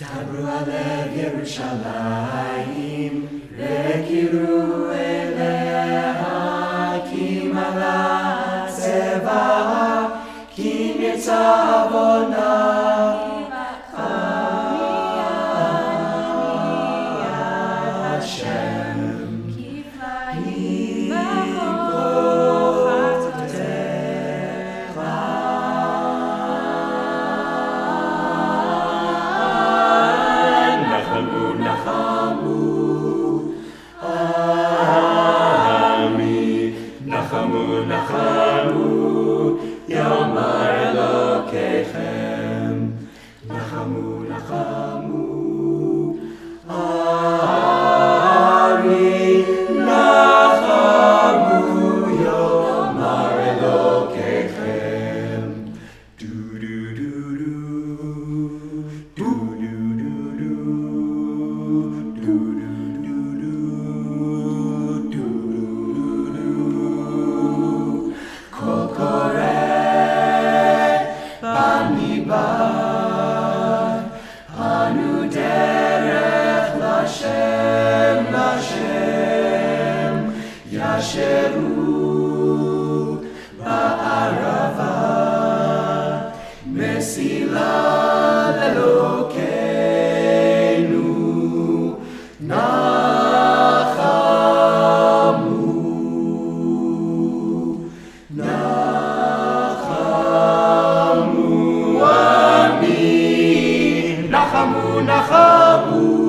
דברו הלב ירושלים, וקירו אליה, כי מלאה צבאה, כי נרצה עוונה. נחמו נחמו נחמו יאמר אלוקיכם נחמו נחמו Hashem Yasheru Ba'arava Mesila Elokeinu Nachamu Nachamu Ami Nachamu Nachamu.